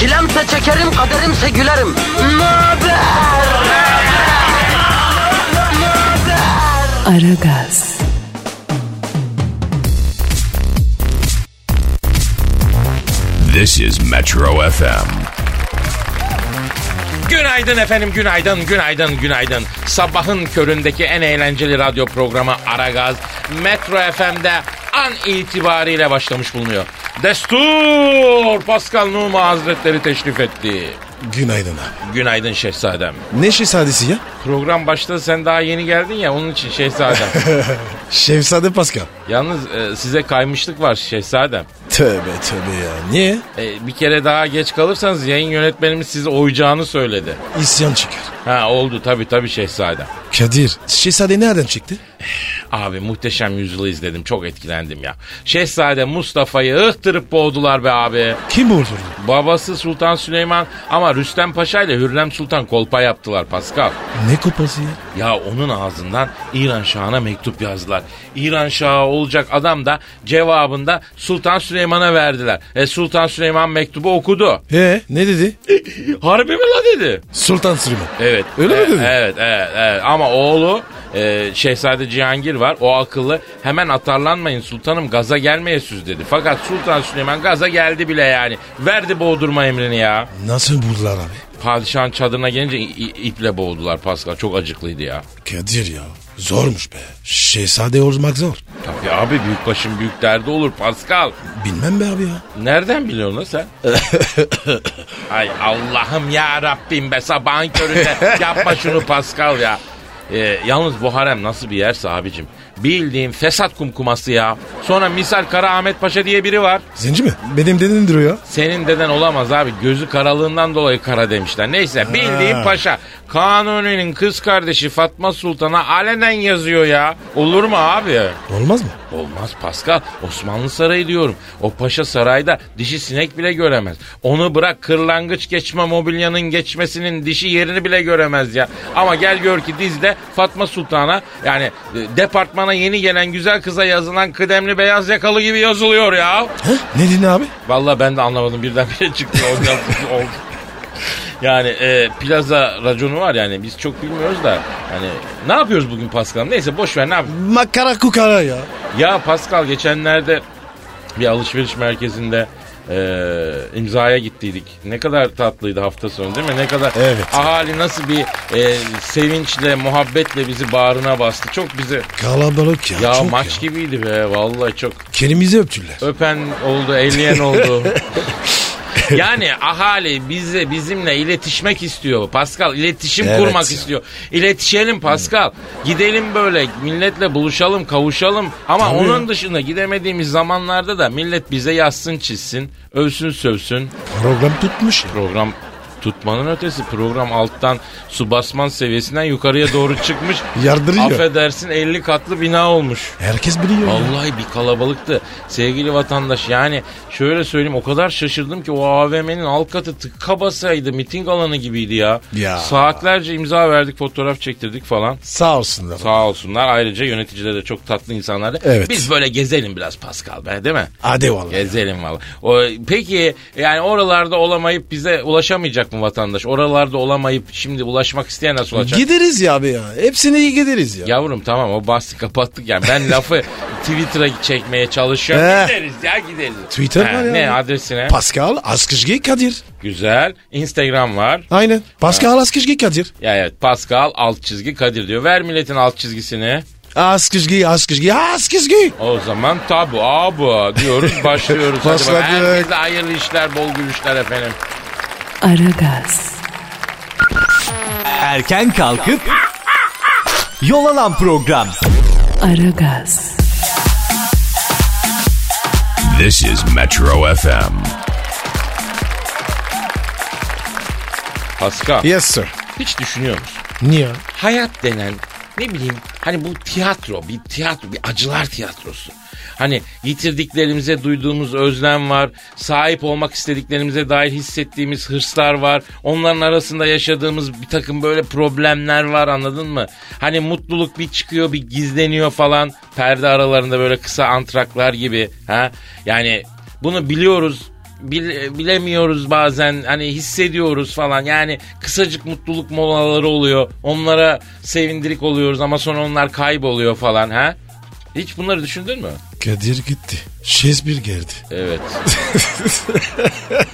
Çilemse çekerim, kaderimse gülerim. Möber! Aragaz, This is Metro FM. Günaydın efendim, günaydın, günaydın, günaydın. Sabahın köründeki en eğlenceli radyo programı Aragaz, Metro FM'de an itibariyle başlamış bulunuyor. Destur! Pascal Numa Hazretleri teşrif etti. Günaydın abi. Günaydın şehzadem. Ne şehzadesi ya? Program başladı sen daha yeni geldin ya onun için şehzadem. Şehzade Pascal. Yalnız e, size kaymışlık var şehzadem. Tövbe tövbe ya. Niye? E, bir kere daha geç kalırsanız yayın yönetmenimiz sizi oyacağını söyledi. İsyan çıkar. Ha oldu tabii tabii şehzadem. Kadir, şehzade nereden çıktı? Abi muhteşem yüzyılı izledim çok etkilendim ya. Şehzade Mustafa'yı ıhtırıp boğdular be abi. Kim vurdu? Babası Sultan Süleyman ama Rüstem Paşa ile Hürrem Sultan kolpa yaptılar Pascal. Ne kupası ya? Ya onun ağzından İran Şahı'na mektup yazdılar. İran Şahı olacak adam da cevabında Sultan Süleyman'a verdiler. E Sultan Süleyman mektubu okudu. He, ne dedi? Harbi mi la dedi. Sultan Süleyman. Evet. Öyle mi E, dedi? Evet, evet, evet. Ama oğlu e, Şehzade Cihangir var. O akıllı. Hemen atarlanmayın sultanım gaza gelmeye süz dedi. Fakat Sultan Süleyman gaza geldi bile yani. Verdi boğdurma emrini ya. Nasıl vurdular abi? Padişahın çadırına gelince i- i- iple boğdular Pascal. Çok acıklıydı ya. Kadir ya. Zormuş be. Şehzade olmak zor. Tabii abi büyük başın büyük derdi olur Pascal. Bilmem be abi ya. Nereden biliyorsun lan sen? Ay Allah'ım ya Rabbim be sabahın köründe yapma şunu Pascal ya. Ee, yalnız bu harem nasıl bir yerse abicim. Bildiğin fesat kumkuması ya. Sonra misal Kara Ahmet Paşa diye biri var. Zenci mi? Benim dedemdir o ya. Senin deden olamaz abi. Gözü karalığından dolayı kara demişler. Neyse bildiğin paşa. Kanuni'nin kız kardeşi Fatma Sultan'a alenen yazıyor ya. Olur mu abi? Olmaz mı? Olmaz Pascal. Osmanlı Sarayı diyorum. O paşa sarayda dişi sinek bile göremez. Onu bırak kırlangıç geçme mobilyanın geçmesinin dişi yerini bile göremez ya. Ama gel gör ki dizde Fatma Sultan'a yani e, departmana yeni gelen güzel kıza yazılan kıdemli beyaz yakalı gibi yazılıyor ya. He? Ne dedin abi? Vallahi ben de anlamadım birdenbire çıktı. o oldu. Yani e, plaza raconu var yani biz çok bilmiyoruz da hani ne yapıyoruz bugün Pascal? Neyse boş ver ne yapıyoruz? Makara kukara ya. Ya Pascal geçenlerde bir alışveriş merkezinde e, imzaya gittiydik. Ne kadar tatlıydı hafta sonu değil mi? Ne kadar Evet. ahali nasıl bir e, sevinçle, muhabbetle bizi bağrına bastı. Çok bizi Kalabalık ya. ya çok maç ya. gibiydi be vallahi çok. Kelimizi öptüler. Öpen oldu, elleyen oldu. yani ahali bize bizimle iletişmek istiyor. Pascal iletişim Evet kurmak ya. istiyor. İletişelim Pascal. Gidelim böyle milletle buluşalım, kavuşalım. Ama Tabii onun dışında gidemediğimiz zamanlarda da millet bize yazsın, çizsin, övsün, sövsün. Program tutmuş. Program tutmanın ötesi program alttan su basman seviyesinden yukarıya doğru çıkmış. Yardırıyor. Affedersin 50 katlı bina olmuş. Herkes biliyor. ya. Vallahi bir kalabalıktı. Sevgili vatandaş yani şöyle söyleyeyim o kadar şaşırdım ki o AVM'nin alt katı tıka basaydı. Miting alanı gibiydi ya. Ya. Saatlerce imza verdik fotoğraf çektirdik falan. Sağ olsunlar. Sağ olsunlar. Ayrıca yöneticiler de çok tatlı insanlardı. Evet. Biz böyle gezelim biraz Pascal be değil mi? Hadi vallahi. Gezelim valla. O, peki yani oralarda olamayıp bize ulaşamayacak mı vatandaş? Oralarda olamayıp şimdi ulaşmak isteyen nasıl ulaşacak? Gideriz ya abi ya. Hepsini iyi gideriz ya. Yavrum tamam o bahsi kapattık yani. Ben lafı Twitter'a çekmeye çalışıyorum. Gideriz ya gideriz. Twitter var ya. Ne adresine? Pascal Askışgi Kadir. Güzel. Instagram var. Aynen. Pascal Askışgi Kadir. Ya evet Pascal alt çizgi Kadir diyor. Ver milletin alt çizgisini. Askışgi Askışgi Askışgi. O zaman tabu abu diyoruz başlıyoruz. Hadi Başladık. bakalım. Herkese hayırlı işler bol gülüşler efendim. Aragaz, Erken kalkıp yol alan program. Aragaz, This is Metro FM. Pascal Yes sir. Hiç düşünüyor musun? Niye? Hayat denen ne bileyim hani bu tiyatro bir tiyatro bir acılar tiyatrosu. Hani yitirdiklerimize duyduğumuz özlem var. Sahip olmak istediklerimize dair hissettiğimiz hırslar var. Onların arasında yaşadığımız bir takım böyle problemler var anladın mı? Hani mutluluk bir çıkıyor bir gizleniyor falan. Perde aralarında böyle kısa antraklar gibi. Ha? Yani bunu biliyoruz bil- bilemiyoruz bazen hani hissediyoruz falan yani kısacık mutluluk molaları oluyor onlara sevindirik oluyoruz ama sonra onlar kayboluyor falan ha hiç bunları düşündün mü? Kadir gitti. Shakespeare geldi. Evet.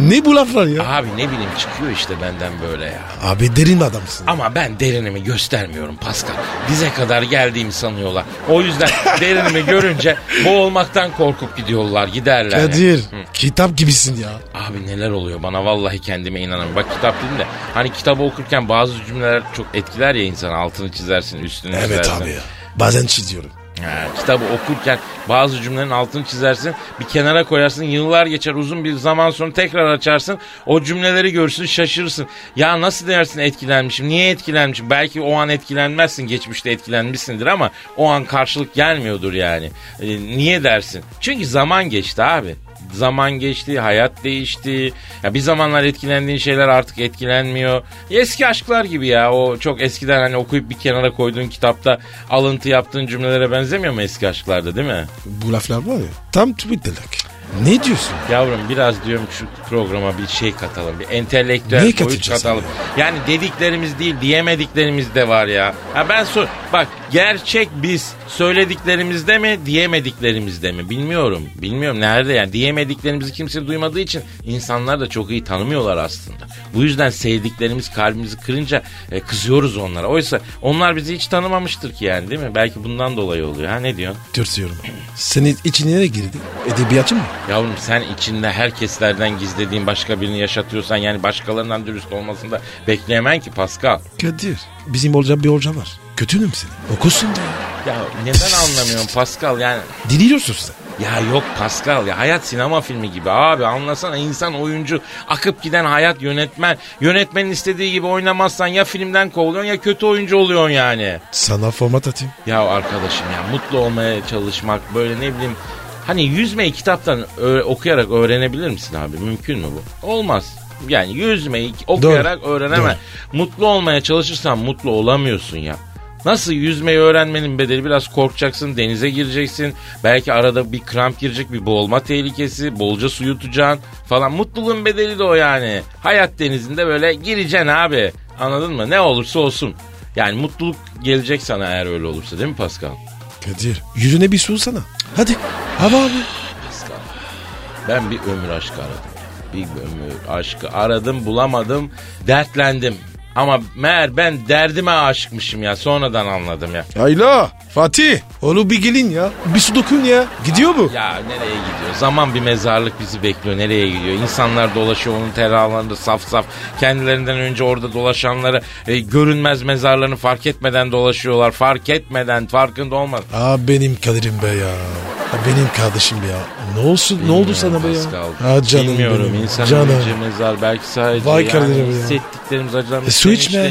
Ne bu laflar ya? Abi ne bileyim çıkıyor işte benden böyle ya. Abi derin adamsın. Ama ben derinimi göstermiyorum Pascal. Dize kadar geldiğimi sanıyorlar. O yüzden derinimi görünce boğulmaktan korkup gidiyorlar giderler. yani. Kadir kitap gibisin ya. Abi neler oluyor bana vallahi kendime inanamıyorum. Bak kitap dedim de hani kitabı okurken bazı cümleler çok etkiler ya insanı altını çizersin üstünü Evet çizersin. abi ya. Bazen çiziyorum. Ha, kitabı okurken bazı cümlenin altını çizersin bir kenara koyarsın yıllar geçer uzun bir zaman sonra tekrar açarsın o cümleleri görürsün şaşırırsın. Ya nasıl dersin etkilenmişim niye etkilenmişim? Belki o an etkilenmezsin geçmişte etkilenmişsindir ama o an karşılık gelmiyordur yani. Ee, niye dersin? Çünkü zaman geçti abi zaman geçti, hayat değişti. Ya bir zamanlar etkilendiğin şeyler artık etkilenmiyor. Eski aşklar gibi ya. O çok eskiden hani okuyup bir kenara koyduğun kitapta alıntı yaptığın cümlelere benzemiyor mu eski aşklarda değil mi? Bu laflar var ya tam Twitter'lık. Ne diyorsun? Yavrum biraz diyorum şu programa bir şey katalım. Bir entelektüel Ne boyut katacağız katalım. ya? Yani dediklerimiz değil diyemediklerimiz de var ya. Ha ben sor bak gerçek biz söylediklerimizde mi diyemediklerimizde mi bilmiyorum. Bilmiyorum nerede yani diyemediklerimizi kimse duymadığı için insanlar da çok iyi tanımıyorlar aslında. Bu yüzden sevdiklerimiz kalbimizi kırınca e, kızıyoruz onlara. Oysa onlar bizi hiç tanımamıştır ki yani değil mi? Belki bundan dolayı oluyor. Ha ne diyorsun? Tırsıyorum. Senin içine ne girdi? Edebiyatçı mı? Yavrum sen içinde herkeslerden gizlediğin başka birini yaşatıyorsan yani başkalarından dürüst olmasını da bekleyemen ki Pascal. Kadir bizim olacak bir hoca var. Kötünüm seni. Okusun da. Ya neden anlamıyorum Pascal yani Diliyorsun sen. ya yok Pascal ya hayat sinema filmi gibi abi anlasana insan oyuncu akıp giden hayat yönetmen yönetmenin istediği gibi oynamazsan ya filmden kovuluyorsun ya kötü oyuncu oluyorsun yani. Sana format atayım. Ya arkadaşım ya mutlu olmaya çalışmak böyle ne bileyim hani yüzmeyi kitaptan okuyarak öğrenebilir misin abi mümkün mü bu? Olmaz. Yani yüzmeyi okuyarak öğrenemez. Mutlu olmaya çalışırsan mutlu olamıyorsun ya. Nasıl yüzmeyi öğrenmenin bedeli biraz korkacaksın denize gireceksin belki arada bir kramp girecek bir boğulma tehlikesi bolca su yutacaksın falan mutluluğun bedeli de o yani hayat denizinde böyle gireceksin abi anladın mı ne olursa olsun yani mutluluk gelecek sana eğer öyle olursa değil mi Pascal? Kadir yüzüne bir su sana. Hadi. Hava abi. Ben bir ömür aşkı aradım. Bir ömür aşkı aradım bulamadım dertlendim. Ama meğer ben derdime aşıkmışım ya sonradan anladım ya. Hayla. Fatih. Oğlum bir gelin ya. Bir su dokun ya. Gidiyor mu? Ya nereye gidiyor? Zaman bir mezarlık bizi bekliyor. Nereye gidiyor? İnsanlar dolaşıyor onun teralarında saf saf. Kendilerinden önce orada dolaşanları e, görünmez mezarlarını fark etmeden dolaşıyorlar. Fark etmeden farkında olmaz. Aa benim Kadir'im be ya. Ha, benim kardeşim ya. Ne olsun ne oldu sana be ya? Pascal. Ha canım Bilmiyorum. benim. İnsan canım. önce mezar belki sadece Vay yani ya. hissettiklerimiz acılarımız, E, su içme.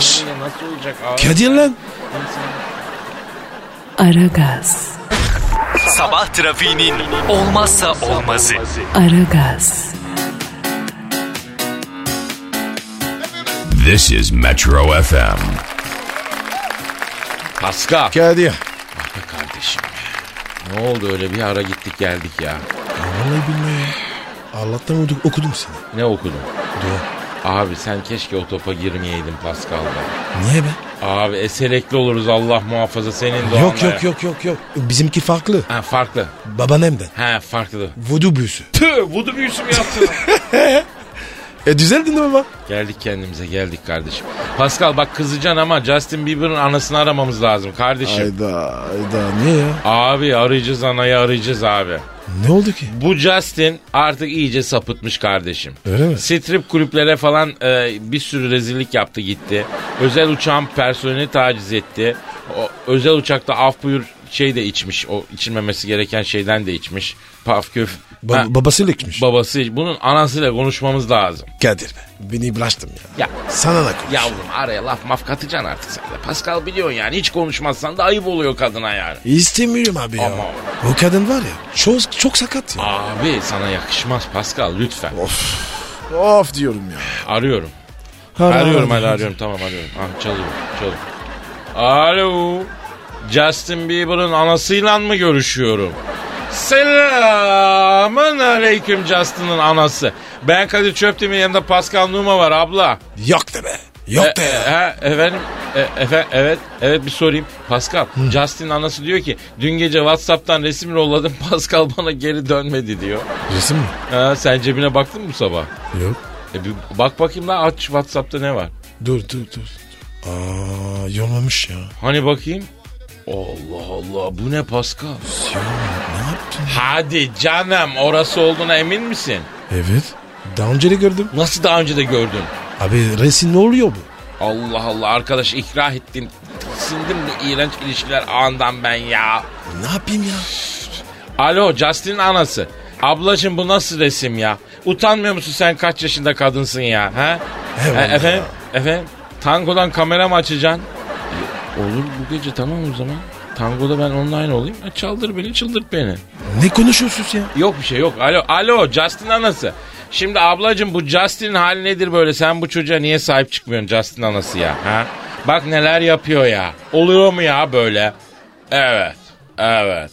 Şşş. nasıl olacak abi? Kadir lan. Aragaz, Sabah trafiğinin olmazsa olmazı. Aragaz, This is Metro FM. Pascal. Kadir. Ne oldu öyle bir ara gittik geldik ya. Vallahi bilmiyorum ya. Allah'tan okudum, okudum seni. Ne okudun? Dua. Abi sen keşke o topa girmeyeydin Pascal be. Niye be? Abi eselekli oluruz Allah muhafaza senin de Yok yok yok yok yok. Bizimki farklı. Ha farklı. Babaannemden. Ha farklı. Voodoo büyüsü. Tüh vudu büyüsü mü yaptın? E düzeldin mi baba? geldik kendimize geldik kardeşim. Pascal bak kızacaksın ama Justin Bieber'ın anasını aramamız lazım kardeşim. Ayda ayda niye ya? Abi arayacağız anayı arayacağız abi. Ne oldu ki? Bu Justin artık iyice sapıtmış kardeşim. Öyle mi? Strip kulüplere falan e, bir sürü rezillik yaptı gitti. Özel uçağın personeli taciz etti. O, özel uçakta af buyur şey de içmiş. O içilmemesi gereken şeyden de içmiş. Paf küf. Ba- Ha, babasıyla ekmiş. babası. Bunun anasıyla konuşmamız lazım. Kadir be. Beni bulaştım ya. Ya Sana da konuş. yavrum araya laf maf katacaksın artık sen de. Pascal biliyorsun yani hiç konuşmazsan da ayıp oluyor kadına yani. İstemiyorum abi ya. Ama- O kadın var ya çok çok sakat ya. Abi sana yakışmaz Pascal lütfen. Of diyorum ya. Arıyorum. Ara, arıyorum ara, hadi arıyorum tamam arıyorum. Ah çalıyor çalıyor. Alo. Justin Bieber'ın anasıyla mı görüşüyorum? Selamun aleyküm Justin'ın anası. Ben Kadir Çöptemir yanında Pascal Numa var abla. Yok de be. Yok de E, ya. ha, efendim, e, efe, evet, evet bir sorayım. Pascal, Justin anası diyor ki dün gece Whatsapp'tan resim yolladım Pascal bana geri dönmedi diyor. Resim mi? Ha, sen cebine baktın mı bu sabah? Yok. E, bir bak bakayım da aç Whatsapp'ta ne var? Dur dur dur. Aa yollamış ya. Hani bakayım? Allah Allah bu ne Pascal? Ya ne yaptın? Hadi canım orası olduğuna emin misin? Evet. Daha önce de gördüm. Nasıl daha önce de gördün? Abi resim ne oluyor bu? Allah Allah arkadaş ikrah ettin. Tiksindim bu iğrenç ilişkiler ağından ben ya. Ne yapayım ya? Alo Justin'in anası. Ablacığım bu nasıl resim ya? Utanmıyor musun sen kaç yaşında kadınsın ya? Ha? Eyvallah E, efendim? Efendim? Tangodan kamera mı açacaksın? Olur bu gece tamam o zaman. Tangoda ben online olayım. E, çaldır beni çıldırt beni. Ne konuşuyorsunuz ya? Yok bir şey yok. Alo, alo Justin anası. Şimdi ablacığım bu Justin'in hali nedir böyle? Sen bu çocuğa niye sahip çıkmıyorsun Justin anası ya? Ha? Bak neler yapıyor ya. Oluyor mu ya böyle? Evet. Evet.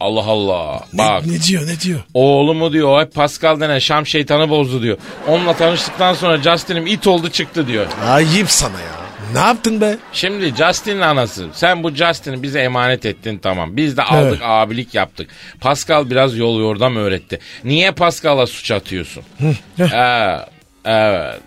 Allah Allah. Ne, Bak. ne diyor ne diyor? Oğlumu diyor hep Pascal denen Şam şeytanı bozdu diyor. Onunla tanıştıktan sonra Justin'im it oldu çıktı diyor. Ayıp sana ya. Ne yaptın be? Şimdi Justin'in anası sen bu Justin'i bize emanet ettin tamam. Biz de aldık Evet. abilik yaptık. Pascal biraz yol yordam öğretti. Niye Pascal'a suç atıyorsun? Ee, evet,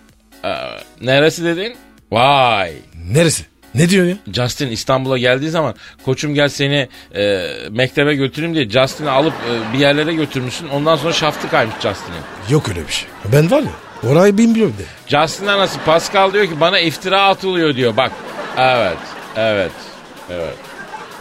evet. Neresi dedin? Vay. Neresi? Ne diyor ya? Justin İstanbul'a geldiği zaman koçum gel seni e, mektebe götüreyim diye Justin'i alıp e, bir yerlere götürmüşsün. Ondan sonra şaftı kaymış Justin'in. Yok öyle bir şey. Ben var ya orayı bilmiyorum de. Justin anası Pascal diyor ki bana iftira atılıyor diyor. Bak. Evet. Evet. Evet.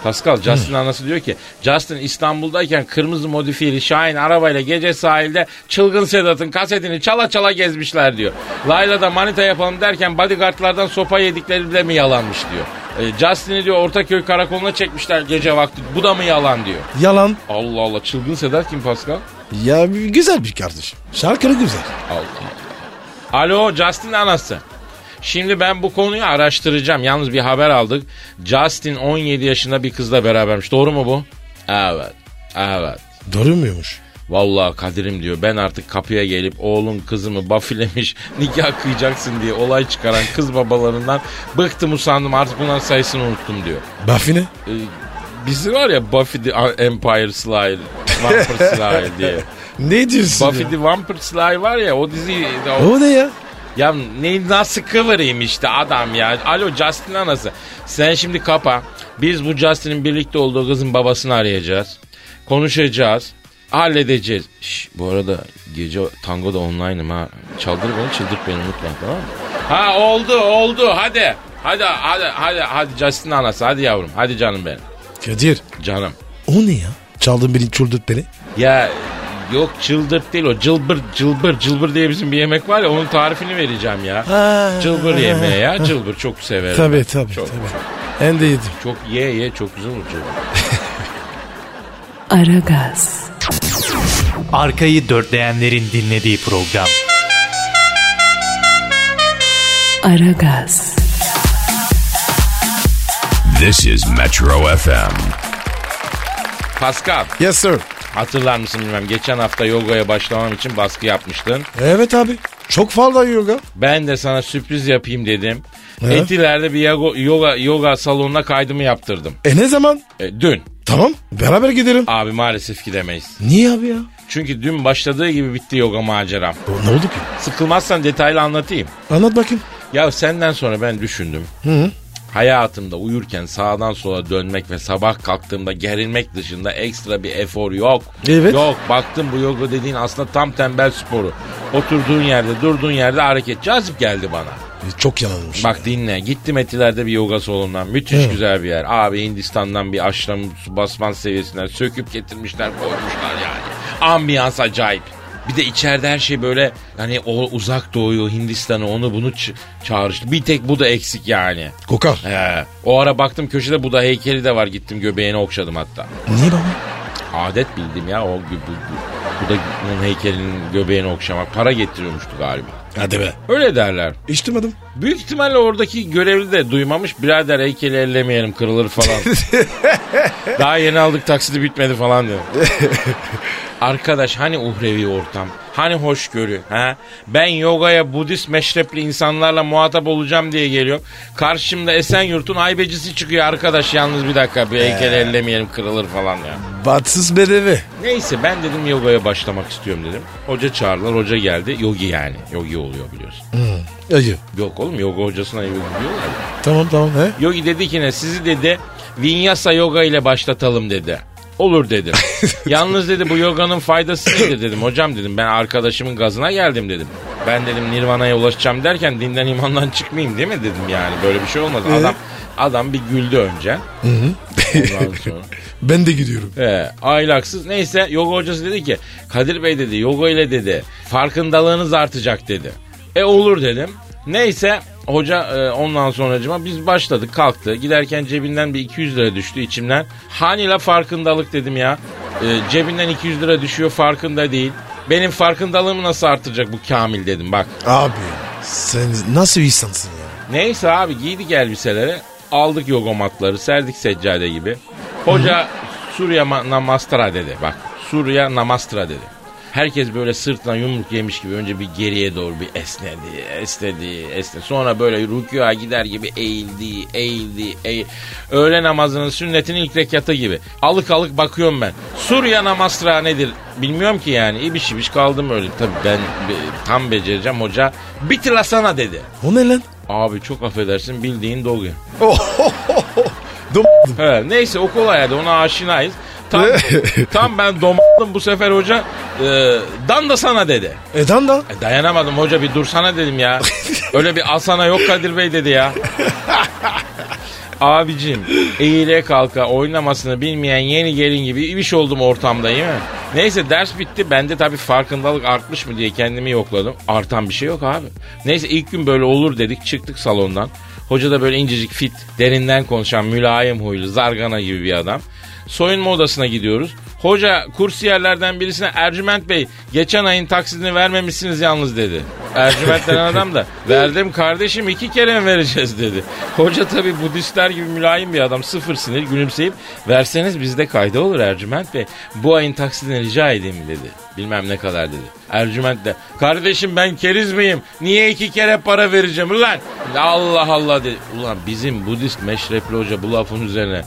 Pascal Justin anası diyor ki Justin İstanbul'dayken kırmızı modifiyeli Şahin arabayla gece sahilde çılgın Sedat'ın kasetini çala çala gezmişler diyor. Layla da manita yapalım derken bodyguardlardan sopa yedikleri de mi yalanmış diyor. E, Justin'i diyor Ortaköy karakoluna çekmişler gece vakti. Bu da mı yalan diyor. Yalan. Allah Allah çılgın Sedat kim Pascal? Ya güzel bir kardeşim. Şarkılı güzel. Allah Allah. Alo Justin anası. Şimdi ben bu konuyu araştıracağım. Yalnız bir haber aldık. Justin 17 yaşında bir kızla berabermiş. Doğru mu bu? Evet. Evet. Doğru muymuş? Vallahi Kadir'im diyor ben artık kapıya gelip oğlum kızımı bafilemiş nikah kıyacaksın diye olay çıkaran kız babalarından bıktım usandım artık bunların sayısını unuttum diyor. Buffy ne? Ee, bizi var ya Buffy the Empire Slayer, Vampire Slayer diye. Ne diyorsun Buffy ya? the Vampire Slayer var ya o dizi O ne ya? ya ne nasıl kıvırayım işte adam ya. Alo Justin anası. Sen şimdi kapa. Biz bu Justin'in birlikte olduğu kızın babasını arayacağız. Konuşacağız. Halledeceğiz. Şş, bu arada gece tangoda online'ım ha. Çaldır beni çıldırt beni unutma tamam mı? Ha oldu oldu hadi. Hadi hadi hadi hadi Justin anası hadi yavrum hadi canım benim. Kadir. Canım. O ne ya? Çaldın beni çıldırt beni. Ya yok çıldırt değil o cılbır cılbır cılbır diye bizim bir yemek var ya onun tarifini vereceğim ya. Ha. Cılbır yemeği ya cılbır çok severim. Tabii ben. tabii Çok, tabii. Ben de yedim. çok ye ye çok güzel olur cılbır. Aragaz, Arkayı dörtleyenlerin dinlediği program. Aragaz, This is Metro FM. Pascal Yes sir. hatırlar mısın bilmem geçen hafta yogaya başlamam için baskı yapmıştın. Evet abi. Çok fazla yoga. Ben de sana sürpriz yapayım dedim. Evet. Etiler'de bir yoga, yoga, yoga salonuna kaydımı yaptırdım. E ne zaman? E, dün. Tamam. Beraber gidelim. Abi maalesef gidemeyiz. Niye abi ya? Çünkü dün başladığı gibi bitti yoga maceram. O, ne oldu ki? Sıkılmazsan detaylı anlatayım. Anlat bakayım. Ya senden sonra ben düşündüm. Hayatımda uyurken sağdan sola dönmek ve sabah kalktığımda gerilmek dışında ekstra bir efor yok. Evet. Yok baktım bu yoga dediğin aslında tam tembel sporu. Oturduğun yerde durduğun yerde hareket cazip geldi bana. Çok yanılmış. Bak dinle. Gittim Etiler'de bir yoga salonundan. Müthiş Hı. güzel bir yer. Abi Hindistan'dan bir aşram basman seviyesinden söküp getirmişler koymuşlar yani. Ambiyans acayip. Bir de içeride her şey böyle hani o uzak doğuyu, Hindistan'ı onu bunu ç- çağrıştı. Bir tek bu da eksik yani. Kokar. He. O ara baktım köşede Buda heykeli de var gittim göbeğini okşadım hatta. Niye baba? Adet bildim ya o bu, bu, Buda'nın heykelinin göbeğini okşamak. Para getiriyormuştu galiba. Hadi be. Öyle derler. Hiç duymadım. Büyük ihtimalle oradaki görevli de duymamış. Birader heykeli ellemeyelim kırılır falan. Daha yeni aldık taksidi bitmedi falan diyor. Arkadaş hani uhrevi ortam? Hani hoşgörü? Ha? Ben yogaya Budist meşrepli insanlarla muhatap olacağım diye geliyorum. Karşımda Esenyurt'un haybecisi çıkıyor arkadaş yalnız bir dakika bir heykeli ellemeyelim kırılır falan ya. Batsız bedevi. Neyse ben dedim yogaya başlamak istiyorum dedim. Hoca çağırdılar hoca geldi. Yogi yani. Yogi oluyor biliyorsun. Ayı. Yok oğlum yoga hocasına yogi diyorlar. Tamam tamam he. Yogi dedi ki ne sizi dedi Vinyasa yoga ile başlatalım dedi. Olur dedim. Yalnız dedi bu yoganın faydası nedir dedim. Hocam dedim ben arkadaşımın gazına geldim dedim. Ben dedim Nirvana'ya ulaşacağım derken dinden imandan çıkmayayım değil mi dedim yani. Böyle bir şey olmaz. Adam adam bir güldü önce. Ondan sonra. Ben de gidiyorum. He, aylaksız. Neyse yoga hocası dedi ki Kadir Bey dedi yoga ile dedi farkındalığınız artacak dedi. E olur dedim. Neyse hoca e, ondan sonracıma biz başladık kalktı. Giderken cebinden bir 200 lira düştü içimden. Hani la farkındalık dedim ya. E, cebinden 200 lira düşüyor farkında değil. Benim farkındalığımı nasıl artıracak bu Kamil dedim bak. Abi sen nasıl bir insansın ya? Neyse abi giydik elbiseleri. Aldık yoga matları serdik seccade gibi. Hoca Surya ma- Namastra dedi bak. Surya Namastra dedi. Herkes böyle sırtına yumruk yemiş gibi önce bir geriye doğru bir esnedi, esnedi, esnedi. Sonra böyle rükûa gider gibi eğildi, eğildi, eğildi. Öğle namazının sünnetinin ilk rekatı gibi. Alık alık bakıyorum ben. Surya Namastra nedir bilmiyorum ki yani. İbiş ibiş kaldım öyle. Tabii ben be- tam becereceğim hoca. Bitilasana dedi. O ne lan? Abi çok affedersin bildiğin dogu. Dom He, neyse o kolay hadi ona aşinayız. Tam, tam ben domadım bu sefer hoca e, dan da sana dedi. Eden da. E, dayanamadım hoca bir dursana dedim ya. Öyle bir asana yok Kadir Bey dedi ya. Abicim eğile kalka oynamasını bilmeyen yeni gelin gibi iş oldum ortamda değil mi? Neyse ders bitti. Ben de tabii farkındalık artmış mı diye kendimi yokladım. Artan bir şey yok abi. Neyse ilk gün böyle olur dedik çıktık salondan. Hoca da böyle incecik fit, derinden konuşan mülayim huylu, zargana gibi bir adam. Soyunma odasına gidiyoruz. Hoca kursiyerlerden birisine Ercüment Bey geçen ayın taksidini vermemişsiniz yalnız dedi. Ercüment denen adam da verdim kardeşim iki kere mi vereceğiz dedi. Hoca tabi Budistler gibi mülayim bir adam sıfır sinir gülümseyip verseniz bizde kayda olur Ercüment Bey. Bu ayın taksidini rica edeyim dedi. Bilmem ne kadar dedi. Ercüment de kardeşim ben keriz miyim? Niye iki kere para vereceğim ulan? Allah Allah dedi. Ulan bizim Budist meşrepli hoca bu lafın üzerine.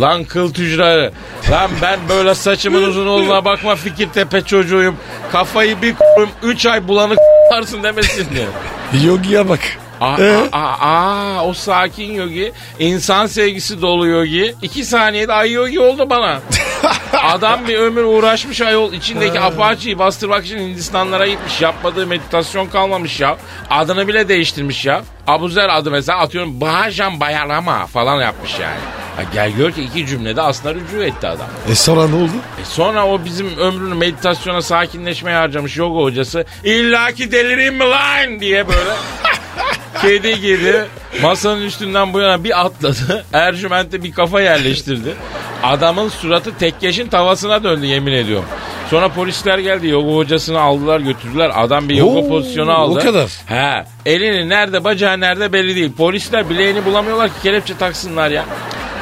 Lan kıl tücrarı. Lan ben böyle saçımın uzun olduğuna bakma Fikirtepe çocuğuyum. Kafayı bir k***ım 3 ay bulanık k***arsın demesin diye. Yogi'ye bak. Aa, Ee? aa, aa, o sakin yogi, insan sevgisi dolu yogi. iki saniyede ay yogi oldu bana. Adam bir ömür uğraşmış ayol içindeki apaçıyı bastırmak için Hindistanlara gitmiş. Yapmadığı meditasyon kalmamış ya. Adını bile değiştirmiş ya. Abuzer adı mesela atıyorum Bahajan Bayarama falan yapmış yani. Ha, gel gör ki iki cümlede aslında rücu etti adam. E sonra ne oldu? E sonra o bizim ömrünü meditasyona sakinleşmeye harcamış yoga hocası. İlla ki delireyim mi lan diye böyle kedi gibi masanın üstünden bu yana bir atladı. Ercüment'e bir kafa yerleştirdi. Adamın suratı tekkeşin tavasına döndü yemin ediyorum. Sonra polisler geldi yoga hocasını aldılar götürdüler. Adam bir yoga Oo, pozisyonu aldı. o kadar. He. Elini nerede bacağı nerede belli değil. Polisler bileğini bulamıyorlar ki kelepçe taksınlar ya.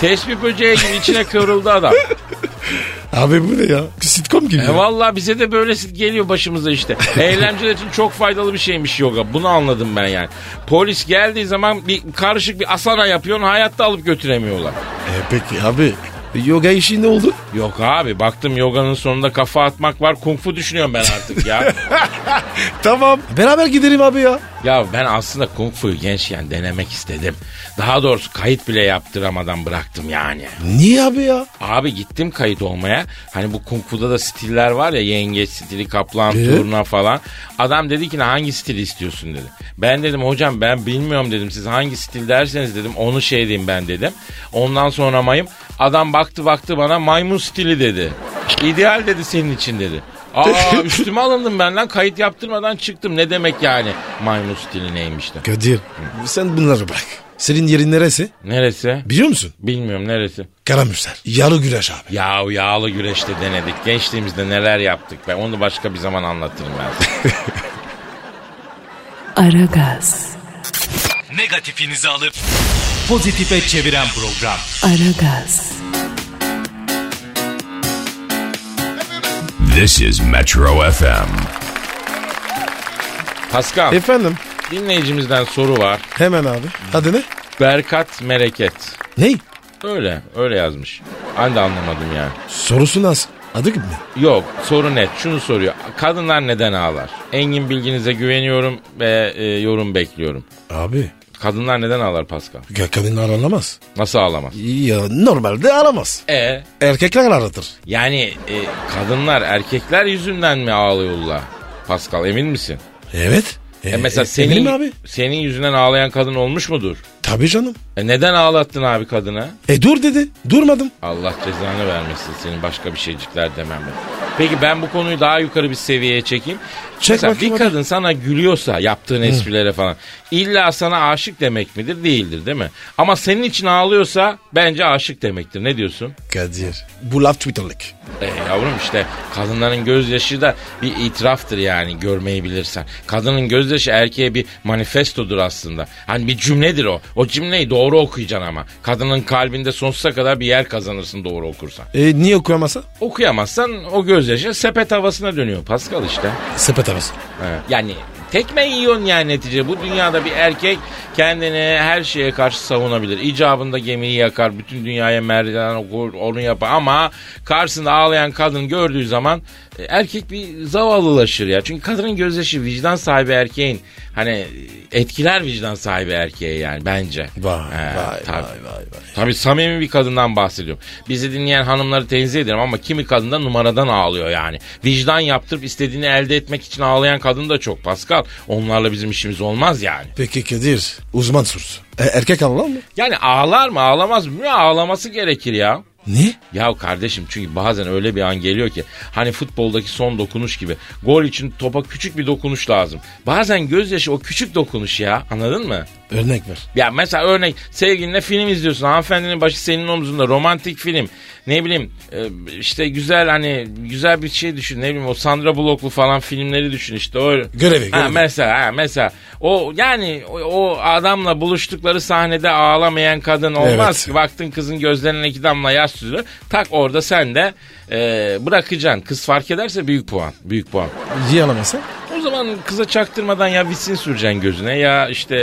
Tespih böceği gibi içine kıvrıldı adam. Abi bu ne ya? Sitcom gibi. E ya. valla bize de böyle geliyor başımıza işte. Eğlenceler için çok faydalı bir şeymiş yoga. Bunu anladım ben yani. Polis geldiği zaman bir karışık bir asana yapıyorsun hayatta alıp götüremiyorlar. E peki abi yoga işi ne oldu? Yok abi baktım yoganın sonunda kafa atmak var. Kung fu düşünüyorum ben artık ya. tamam. Beraber gidelim abi ya. Ya ben aslında kung fu'yu gençken denemek istedim. Daha doğrusu kayıt bile yaptıramadan bıraktım yani. Niye abi ya? Abi gittim kayıt olmaya. Hani bu kung fu'da da stiller var ya yengeç stili, kaplan Ee? turna falan. Adam dedi ki "Ne, hangi stili istiyorsun dedi. Ben dedim hocam ben bilmiyorum dedim. Siz hangi stil derseniz dedim onu şey diyeyim ben dedim. Ondan sonra mayım. Adam baktı baktı bana maymun stili dedi. İdeal dedi senin için dedi. Aa üstüme alındım ben lan kayıt yaptırmadan çıktım. Ne demek yani maymun stili neymiş de. Kadir sen bunları bırak. Senin yerin neresi? Neresi? Biliyor musun? Bilmiyorum neresi. Karamürsel. Yarı güreş abi. Ya yağlı güreşte denedik. Gençliğimizde neler yaptık ben. Onu başka bir zaman anlatırım ben. Aragaz, Negatifinizi alıp pozitife çeviren program. Aragaz, This is Metro FM. Pascal Efendim? dinleyicimizden soru var. Hemen abi. Adı ne? Berkat Mereket. Ney? Öyle öyle yazmış. Ben de anlamadım yani. Sorusu nasıl? Adı gibi mi? Yok soru net şunu soruyor. Kadınlar neden ağlar? Engin bilginize güveniyorum ve e, yorum bekliyorum. Abi. Kadınlar neden ağlar Pascal? Ya kadınlar ağlamaz. Nasıl ağlamaz? Ya normalde ağlamaz. E Erkekler ağlatır. yani e, kadınlar erkekler yüzünden mi ağlıyorlar? Pascal emin misin? Evet. E, mesela e, senin eminim abi. senin yüzünden ağlayan kadın olmuş mudur? Tabii canım. E neden ağlattın abi kadını? E dur dedi. Durmadım. Allah cezanı vermesin senin başka bir şeycikler demem ben. Peki ben bu konuyu daha yukarı bir seviyeye çekeyim. Çek Mesela bakayım bir hadi. kadın sana gülüyorsa yaptığın esprilere falan illa sana aşık demek midir? Değildir değil mi? Ama senin için ağlıyorsa bence aşık demektir. Ne diyorsun? Kadir. Bu laf Twitter'lık. E yavrum işte kadınların gözyaşı da bir itiraftır yani görmeyi bilirsen. Kadının gözyaşı erkeğe bir manifestodur aslında. Hani bir cümledir o. O cümleyi doğru okuyacaksın ama. Kadının kalbinde sonsuza kadar bir yer kazanırsın doğru okursan. E niye okuyamasa? Okuyamazsan o gözyaşı sepet havasına dönüyor Pascal işte. Sepet havası. Evet. Yani tekme yiyorsun yani netice. Bu dünyada bir erkek kendini her şeye karşı savunabilir. İcabında gemiyi yakar, bütün dünyaya merdiven okur, onu yapar. Ama karşısında ağlayan kadın gördüğü zaman erkek bir zavallılaşır ya. Çünkü kadının gözyaşı vicdan sahibi erkeğin hani etkiler vicdan sahibi erkeğe yani bence. Vay He, vay, tabii. vay vay vay. Tabii samimi bir kadından bahsediyorum. Bizi dinleyen hanımları tenzih ederim ama kimi kadın da numaradan ağlıyor yani. Vicdan yaptırıp istediğini elde etmek için ağlayan kadın da çok Pascal. Onlarla bizim işimiz olmaz yani. Peki Kadir. Uzman sorusu. E, erkek ağlar mı? Yani ağlar mı ağlamaz mı? Ağlaması gerekir ya. Ne? Ya kardeşim çünkü bazen öyle bir an geliyor ki hani futboldaki son dokunuş gibi gol için topa küçük bir dokunuş lazım. Bazen gözyaşı o küçük dokunuş ya anladın mı? Örnek ver. Ya mesela örnek sevgilinle film izliyorsun. Hanımefendinin başı senin omzunda. Romantik film. Ne bileyim e, işte güzel hani güzel bir şey düşün. Ne bileyim o Sandra Bullock'lu falan filmleri düşün işte. O, Görevi, Ha, görevi. mesela ha, mesela o yani o, o adamla buluştukları sahnede ağlamayan kadın olmaz Evet. ki. Baktın kızın gözlerine iki damla yaş süzülür. Tak orada sen de e, bırakacaksın. Kız fark ederse büyük puan. Büyük puan. Ağlamasa? O zaman kıza çaktırmadan ya vitsin süreceksin gözüne ya işte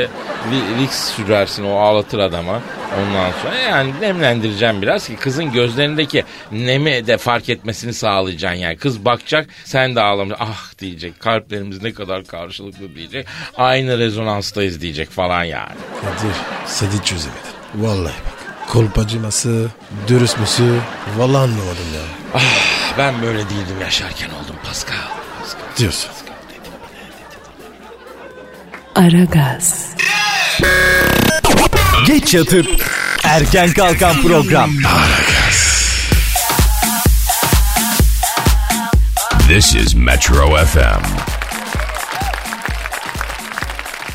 vi- Vicks sürersin o ağlatır adama. Ondan sonra yani nemlendireceğim biraz ki kızın gözlerindeki nemi de fark etmesini sağlayacaksın yani. Kız bakacak sen de ağlamayacaksın. Ah diyecek kalplerimiz ne kadar karşılıklı diyecek. Aynı rezonanstayız diyecek falan yani. Kadir seni çözemedin. Vallahi bak. Kolpacıması, dürüst müsü. Vallahi anlamadım ya. Ben böyle değildim yaşarken oldum Pascal. Pascal. Diyorsun. Aragaz, Geç yatıp erken kalkan program. This is Metro FM.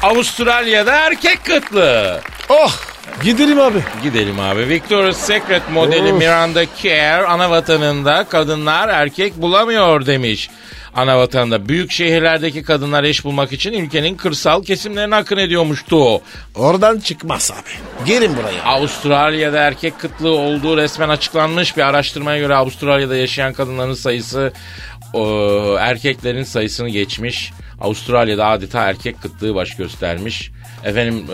Avustralya'da erkek kıtlığı. Oh gidelim abi. Gidelim abi. Victoria's Secret modeli Of. Miranda Kerr ana vatanında kadınlar erkek bulamıyor demiş. Ana vatanında büyük şehirlerdeki kadınlar eş bulmak için ülkenin kırsal kesimlerine akın ediyormuştu. Oradan çıkmaz abi. Gelin buraya. Avustralya'da erkek kıtlığı olduğu resmen açıklanmış bir araştırmaya göre Avustralya'da yaşayan kadınların sayısı o, erkeklerin sayısını geçmiş. Avustralya'da adeta erkek kıtlığı baş göstermiş. Efendim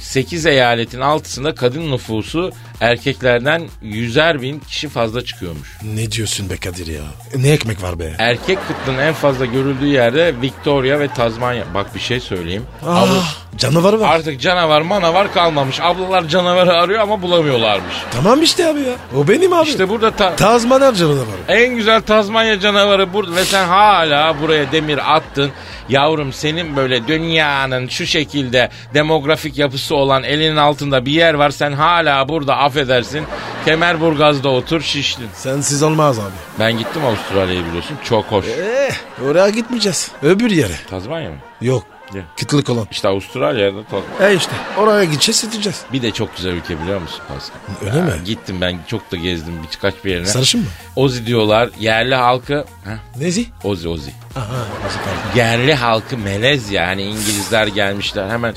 8 eyaletin altısında kadın nüfusu erkeklerden yüzer bin kişi fazla çıkıyormuş. Ne diyorsun be Kadir ya? Ne ekmek var be? Erkek kıtlığının en fazla görüldüğü yerde Victoria ve Tazmanya. Bak bir şey söyleyeyim. Ah, canavarı var. Artık canavar manavar kalmamış. Ablalar canavarı arıyor ama bulamıyorlarmış. Tamam işte abi ya. O benim abi. İşte burada ta- Tazmaner canavarı. en güzel Tazmanya canavarı burada ve sen hala buraya demir attın. Yavrum senin böyle dünyanın şu şekilde demografik yapısı olan elinin altında bir yer var. Sen hala burada affedersin. Kemerburgaz'da otur şiştin. Sensiz olmaz abi. Ben gittim Avustralya'yı biliyorsun. Çok hoş. Eh, oraya gitmeyeceğiz. Öbür yere. Tazmanya mı? Yok. Ne? Kıtlık olan. İşte Avustralya'da Taz- E işte oraya gideceğiz gideceğiz. Bir de çok güzel ülke biliyor musun Pascal? Öyle mi? Gittim ben çok da gezdim birkaç bir yerine. Sarışın mı? Ozi diyorlar yerli halkı. Heh, Nezi? Ozi Ozi. Aha. Kaldı? Yerli halkı melez ya. Hani İngilizler gelmişler hemen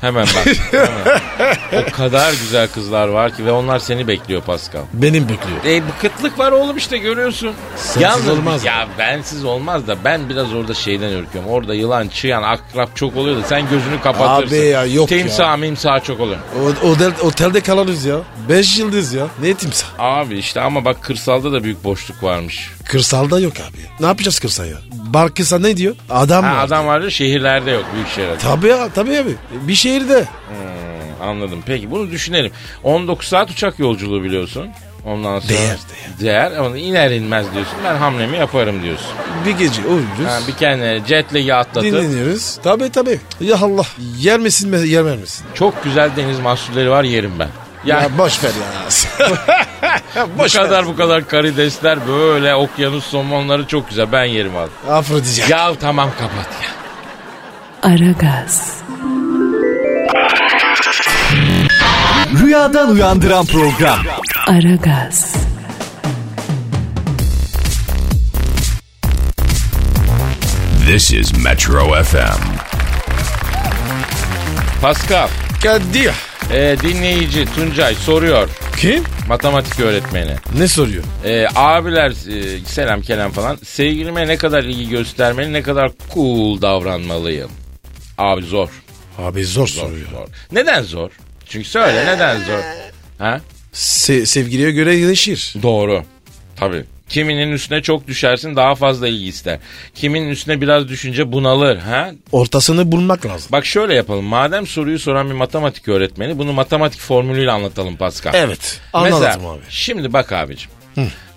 hemen bak. hemen. O kadar güzel kızlar var ki ve onlar seni bekliyor Pascal. Benim bekliyor. E bu kıtlık var oğlum işte görüyorsun. Sensiz olmaz? Ya bensiz olmaz da ben biraz orada şeyden ürküyorum. Orada yılan, çıyan, akrap çok oluyor da sen gözünü kapatırsın. Abi ya, yok ya. Timsah çok oluyor. O, otel, otelde kalırız ya. Beş yıldız ya. Ne timsah? Abi işte ama bak kırsalda da büyük boşluk varmış. Kırsalda yok abi. Ne yapacağız kırsal ya? Barkısa ne diyor? Adam Ha, var. adam var ya şehirlerde yok büyük şehirlerde. Tabii ya tabii abi. Bir şehirde. Hmm, anladım. Peki bunu düşünelim. 19 saat uçak yolculuğu biliyorsun. Ondan sonra Değer, değer. Ama iner inmez diyorsun. Ben hamlemi yaparım diyorsun. Bir gece uyuyoruz. Ha, bir kendine jet lag'i atlatıp Dinleniyoruz. Tabii tabii. Ya Allah. Yer misin mi yer misin? çok güzel deniz mahsulleri var yerim ben. Ya, Ya, boş ver ya. bu kadar bu kadar karidesler böyle okyanus somonları çok güzel. Ben yerim abi. Afrodizyak. Ya tamam kapat ya. Aragaz, Rüyadan uyandıran program. Aragaz, This is Metro FM. Pascal, Kadir. e, dinleyici Tuncay soruyor. Kim? Matematik öğretmeni. Ne soruyor? E, abiler e, selam kelam falan. Sevgilime ne kadar ilgi göstermeli, ne kadar cool davranmalıyım. Abi zor. Abi zor, Zor, soruyor. zor. Neden zor? Çünkü söyle neden zor? Ha? Se- sevgiliye göre değişir. Doğru. Tabii. Kiminin üstüne çok düşersin daha fazla ilgi ister. Kiminin üstüne biraz düşünce bunalır. Ha? Ortasını bulmak lazım. Bak şöyle yapalım. Madem soruyu soran bir matematik öğretmeni bunu matematik formülüyle anlatalım Pascal. Evet. Anladım Mesela, abi. Şimdi bak abicim.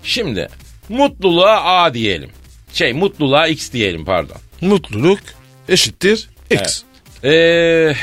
Şimdi mutluluğa A diyelim. Şey mutluluğa X diyelim pardon. Mutluluk eşittir X. Ee,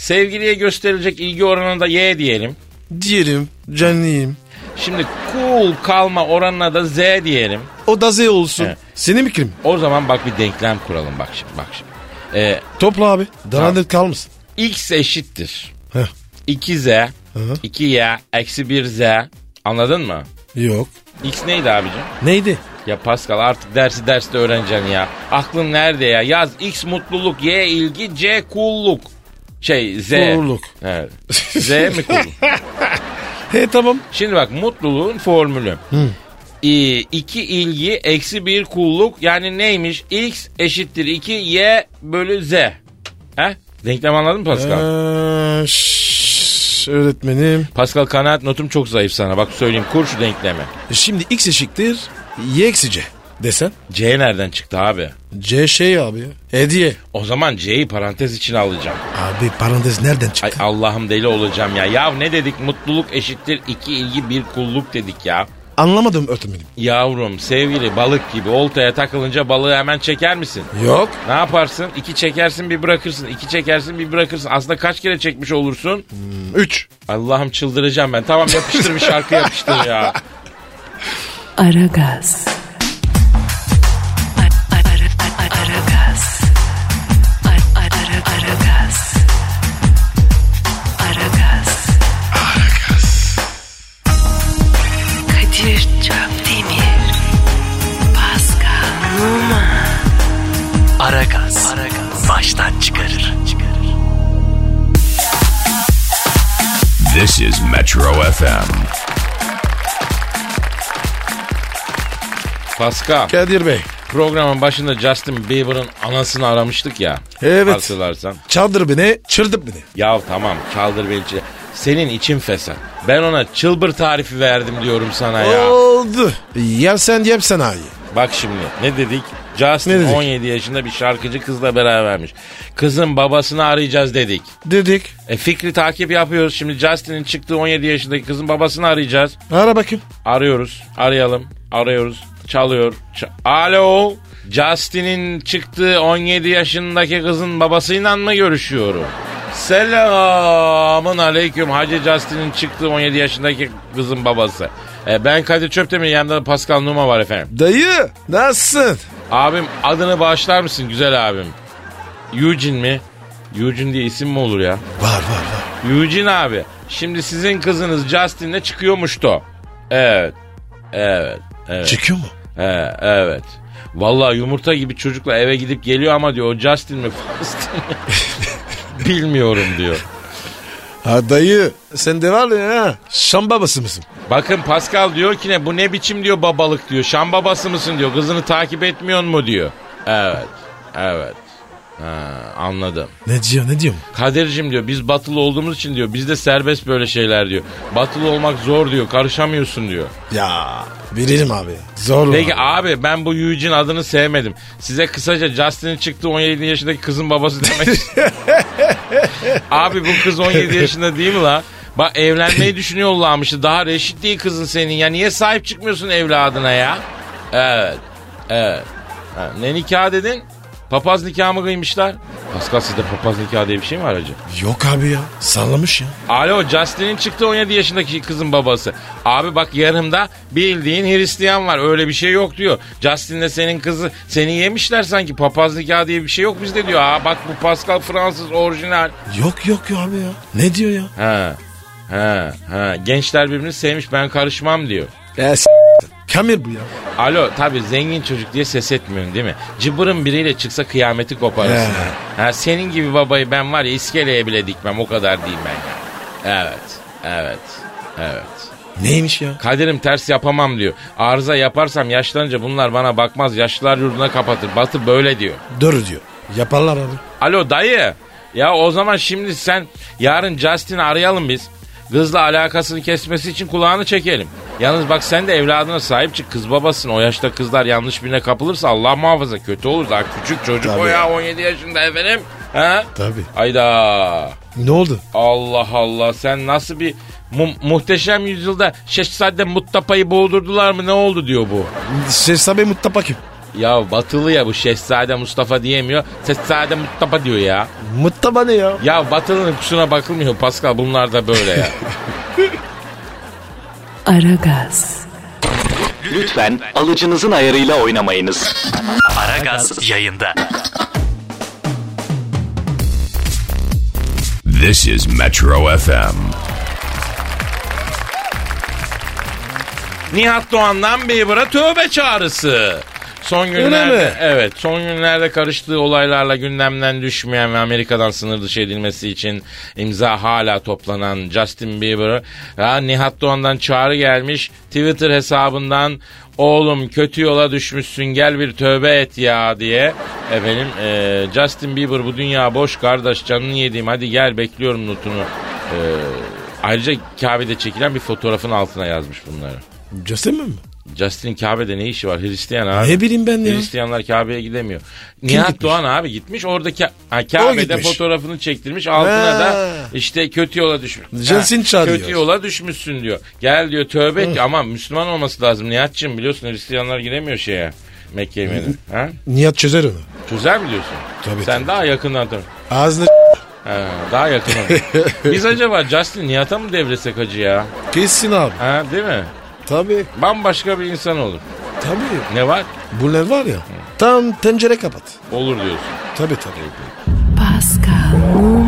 sevgiliye gösterilecek ilgi oranına da Y diyelim. Diyelim canlıyım. Şimdi cool kalma oranına da Z diyelim. O da Z olsun. Evet. Senin fikrin. O zaman bak bir denklem kuralım bak şimdi bak şimdi. Ee, Topla abi. Danadır kalmasın. X eşittir. Heh. 2Z, Hı. 2Y, eksi 1Z. Anladın mı? Yok. X neydi abicim? Neydi? Ya Pascal artık dersi derste öğreneceksin ya. Aklın nerede ya? Yaz X mutluluk, Y ilgi, C kulluk. Şey Z. Evet. Z mi kulluk? He tamam. Şimdi bak mutluluğun formülü. Ee, iki ilgi eksi bir kulluk yani neymiş? X eşittir 2 Y bölü Z. He? Denklem anladın mı Pascal? Ee, öğretmenim. Pascal kanaat notum çok zayıf sana. Bak söyleyeyim kur şu denklemi. Şimdi X eşittir Y eksi C. Desen. C nereden çıktı abi? C şey abi. Hediye. O zaman C'yi parantez içine alacağım. Abi parantez nereden Ay çıktı? Allah'ım deli olacağım ya. Ya ne dedik mutluluk eşittir iki ilgi bir kulluk dedik ya. Anlamadım öğretmenim. Yavrum sevgili balık gibi oltaya takılınca balığı hemen çeker misin? Yok. Ne yaparsın? İki çekersin bir bırakırsın. İki çekersin bir bırakırsın. Aslında kaç kere çekmiş olursun? 3. Allah'ım çıldıracağım ben. Tamam yapıştır bir şarkı yapıştır ya. Aragaz. This is Metro FM. Pascal. Kadir Bey. programın başında Justin Bieber'ın anasını aramıştık ya. Evet. Hatırlarsan. Çaldır beni, çıldır beni. Ya tamam çaldır beni. çı- Senin için fesat. Ben ona çılbır tarifi verdim diyorum sana ya. Oldu. Yersen yepsen abi. Bak şimdi ne dedik? Justin Ne dedik? 17 yaşında bir şarkıcı kızla berabermiş. Kızın babasını arayacağız dedik. Dedik. E fikri takip yapıyoruz. Şimdi Justin'in çıktığı 17 yaşındaki kızın babasını arayacağız. Ara bakayım. Arıyoruz. Arayalım. Arıyoruz. Çalıyor. Ç- Alo. Justin'in çıktığı 17 yaşındaki kızın babasıyla mı görüşüyorum? Selamın aleyküm Hacı Justin'in çıktığı 17 yaşındaki kızın babası. E, ben Kadir Çöptemir yanında da Pascal Numa var efendim. Dayı nasılsın? Abim adını bağışlar mısın güzel abim? Eugene mi? Eugene diye isim mi olur ya? Var var var. Eugene abi. Şimdi sizin kızınız Justin'le çıkıyormuştu. Evet. Evet. Evet. Çıkıyor mu? He, evet. Vallahi yumurta gibi çocukla eve gidip geliyor ama diyor o Justin mi Faustin mi? Bilmiyorum diyor. Ha dayı sen de var ya ha. Şam babası mısın? Bakın Pascal diyor ki ne bu ne biçim diyor babalık diyor. Şam babası mısın diyor. Kızını takip etmiyor mu diyor. Evet. Evet. Ha, anladım. Ne diyor ne diyor? Kadir'cim diyor biz batılı olduğumuz için diyor bizde serbest böyle şeyler diyor. Batılı olmak zor diyor karışamıyorsun diyor. Ya verelim abi. Zor Peki abi. abi ben bu Eugene adını sevmedim. Size kısaca Justin'in çıktığı 17 yaşındaki kızın babası demek abi bu kız 17 yaşında değil mi la? Bak evlenmeyi düşünüyorlarmıştı. Daha reşit değil kızın senin ya. Niye sahip çıkmıyorsun evladına ya? Evet. Evet. Ha, ne nikah dedin? Papaz nikahı mı kıymışlar? Pascal sizde papaz nikahı diye bir şey mi var hacı? Yok abi ya. Sallamış ya. Alo Justin'in çıktı 17 yaşındaki kızın babası. Abi bak yarımda bildiğin Hristiyan var öyle bir şey yok diyor. Justin'le senin kızı seni yemişler sanki papaz nikahı diye bir şey yok bizde diyor. Aa bak bu Pascal Fransız orijinal. Yok yok ya abi ya. Ne diyor ya? Ha. Ha, ha. Gençler birbirini sevmiş ben karışmam diyor. E, s- Kamil bu ya. Alo tabi zengin çocuk diye ses etmiyorsun değil mi? Cıbırın biriyle çıksa kıyameti koparırsın. Ha, senin gibi babayı ben var ya iskeleye bile dikmem o kadar diyeyim ben ya. Evet, evet, evet. Neymiş ya? Kaderim ters yapamam diyor. Arıza yaparsam yaşlanınca bunlar bana bakmaz yaşlılar yurduna kapatır. Batı böyle diyor. Dur diyor. Yaparlar abi. Alo dayı. Ya o zaman şimdi sen yarın Justin'i arayalım biz. Kızla alakasını kesmesi için kulağını çekelim. Yalnız bak sen de evladına sahip çık. Kız babasın. O yaşta kızlar yanlış birine kapılırsa Allah muhafaza kötü olur. Daha küçük çocuk o Tabii. ya 17 yaşında efendim. Ha? Tabii. Ayda. Ne oldu? Allah Allah sen nasıl bir mu- muhteşem yüzyılda Şehzade Muttapa'yı boğdurdular mı ne oldu diyor bu. Şehzabe Mustafa kim? Ya batılı ya bu Şehzade Mustafa diyemiyor. Şehzade Mustafa diyor ya. Mustafa ne ya? Ya batılının kusuna bakılmıyor Pascal bunlar da böyle ya. Aragaz, Lütfen alıcınızın ayarıyla oynamayınız. Aragaz yayında. This is Metro FM. Nihat Doğan'dan Bieber'a tövbe çağrısı. Son günlerde evet son günlerde karıştığı olaylarla gündemden düşmeyen ve Amerika'dan sınır dışı edilmesi için imza hala toplanan Justin Bieber'a Nihat Doğan'dan çağrı gelmiş Twitter hesabından oğlum kötü yola düşmüşsün gel bir tövbe et ya diye efendim e, Justin Bieber bu dünya boş kardeş canını yediğim hadi gel bekliyorum notunu E, ayrıca Kabe'de çekilen bir fotoğrafın altına yazmış bunları. Justin mi? Justin Kabe'de ne işi var? Hristiyan abi. Ne bileyim ben ya. Hristiyanlar Kabe'ye gidemiyor. Nihat gitmiş? Doğan abi gitmiş. Orada Ka- ha, Kabe'de gitmiş. fotoğrafını çektirmiş. Altına Ha. da işte kötü yola düşmüş. Justin Ha, çağırıyor. Kötü yola düşmüşsün diyor. Gel diyor tövbe et diyor. Ama Müslüman olması lazım. Nihat'cığım biliyorsun Hristiyanlar giremiyor şeye. Mekke'ye Medine'ye. ha? Nihat çözer onu. Çözer mi diyorsun? Tabii, Sen tabii. daha yakından tanı. Ağzını Ha, daha yakın ol. Biz acaba Justin Nihat'a mı devresek acı ya? kessin abi. Ha, değil mi? Tabii. Bambaşka bir insan olur. Tabii. Ne var? Bunlar var ya. Tam tencere kapat. Olur diyorsun. Tabii tabii. Pascal,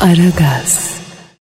Aragaz.